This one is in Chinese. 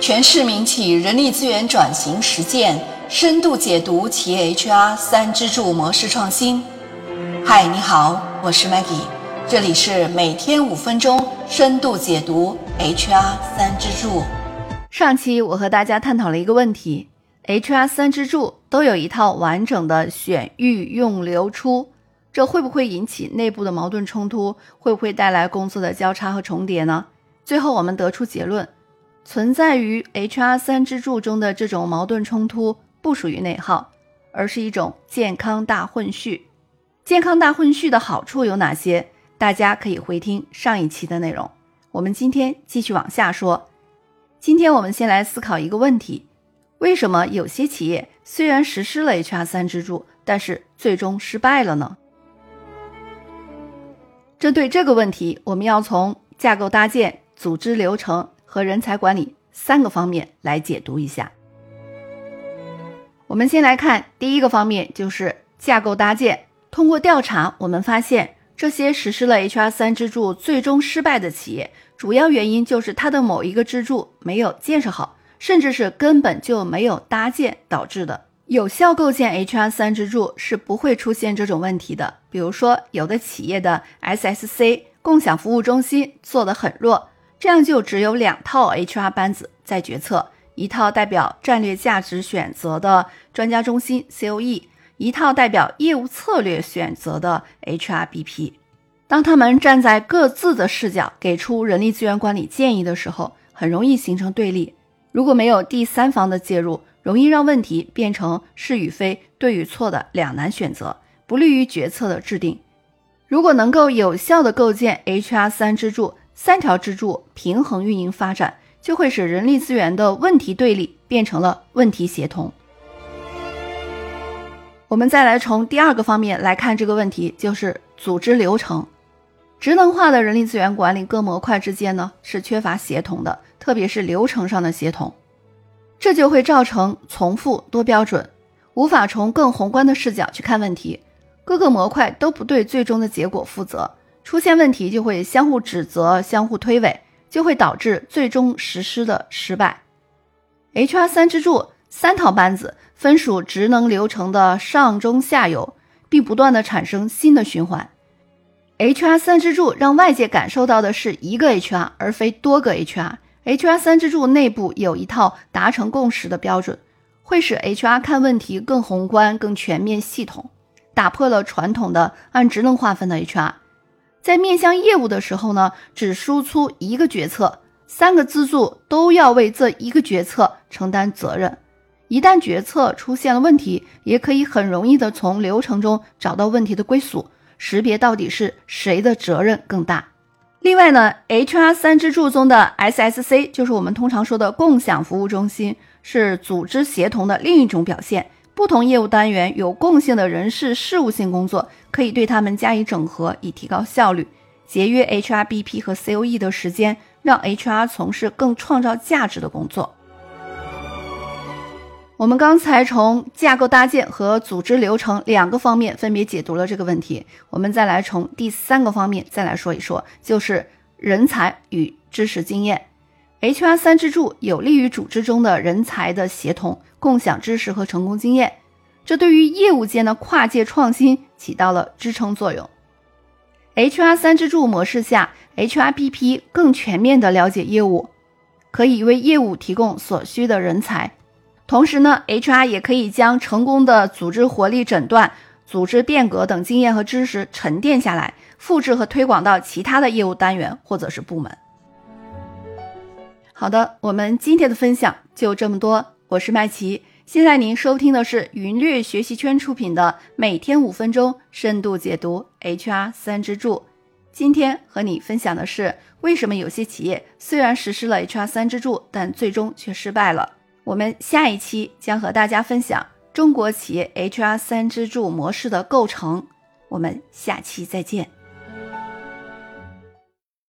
全市民企人力资源转型实践深度解读企业 HR 三支柱模式创新。嗨，你好，我是 Maggie，这里是每天五分钟深度解读 HR 三支柱。上期我和大家探讨了一个问题：HR 三支柱都有一套完整的选、育、用、流、出，这会不会引起内部的矛盾冲突？会不会带来工作的交叉和重叠呢？最后我们得出结论。存在于 HR 三支柱中的这种矛盾冲突不属于内耗，而是一种健康大混序。健康大混序的好处有哪些？大家可以回听上一期的内容。我们今天继续往下说。今天我们先来思考一个问题：为什么有些企业虽然实施了 HR 三支柱，但是最终失败了呢？针对这个问题，我们要从架构搭建、组织流程。和人才管理三个方面来解读一下。我们先来看第一个方面，就是架构搭建。通过调查，我们发现这些实施了 HR 三支柱最终失败的企业，主要原因就是它的某一个支柱没有建设好，甚至是根本就没有搭建导致的。有效构建 HR 三支柱是不会出现这种问题的。比如说，有的企业的 SSC 共享服务中心做得很弱。这样就只有两套 HR 班子在决策，一套代表战略价值选择的专家中心 COE，一套代表业务策略选择的 HRBP。当他们站在各自的视角给出人力资源管理建议的时候，很容易形成对立。如果没有第三方的介入，容易让问题变成是与非、对与错的两难选择，不利于决策的制定。如果能够有效的构建 HR 三支柱。三条支柱平衡运营发展，就会使人力资源的问题对立变成了问题协同。我们再来从第二个方面来看这个问题，就是组织流程。职能化的人力资源管理各模块之间呢是缺乏协同的，特别是流程上的协同，这就会造成重复多标准，无法从更宏观的视角去看问题，各个模块都不对最终的结果负责。出现问题就会相互指责、相互推诿，就会导致最终实施的失败。HR 三支柱三套班子分属职能流程的上中下游，并不断的产生新的循环。HR 三支柱让外界感受到的是一个 HR，而非多个 HR。HR 三支柱内部有一套达成共识的标准，会使 HR 看问题更宏观、更全面、系统，打破了传统的按职能划分的 HR。在面向业务的时候呢，只输出一个决策，三个支柱都要为这一个决策承担责任。一旦决策出现了问题，也可以很容易的从流程中找到问题的归属，识别到底是谁的责任更大。另外呢，HR 三支柱中的 SSC 就是我们通常说的共享服务中心，是组织协同的另一种表现。不同业务单元有共性的人事事务性工作，可以对他们加以整合，以提高效率，节约 HRBP 和 COE 的时间，让 HR 从事更创造价值的工作。我们刚才从架构搭建和组织流程两个方面分别解读了这个问题，我们再来从第三个方面再来说一说，就是人才与知识经验。HR 三支柱有利于组织中的人才的协同。共享知识和成功经验，这对于业务间的跨界创新起到了支撑作用。HR 三支柱模式下，HRBP 更全面的了解业务，可以为业务提供所需的人才。同时呢，HR 也可以将成功的组织活力诊断、组织变革等经验和知识沉淀下来，复制和推广到其他的业务单元或者是部门。好的，我们今天的分享就这么多。我是麦琪，现在您收听的是云略学习圈出品的每天五分钟深度解读 HR 三支柱。今天和你分享的是为什么有些企业虽然实施了 HR 三支柱，但最终却失败了。我们下一期将和大家分享中国企业 HR 三支柱模式的构成。我们下期再见。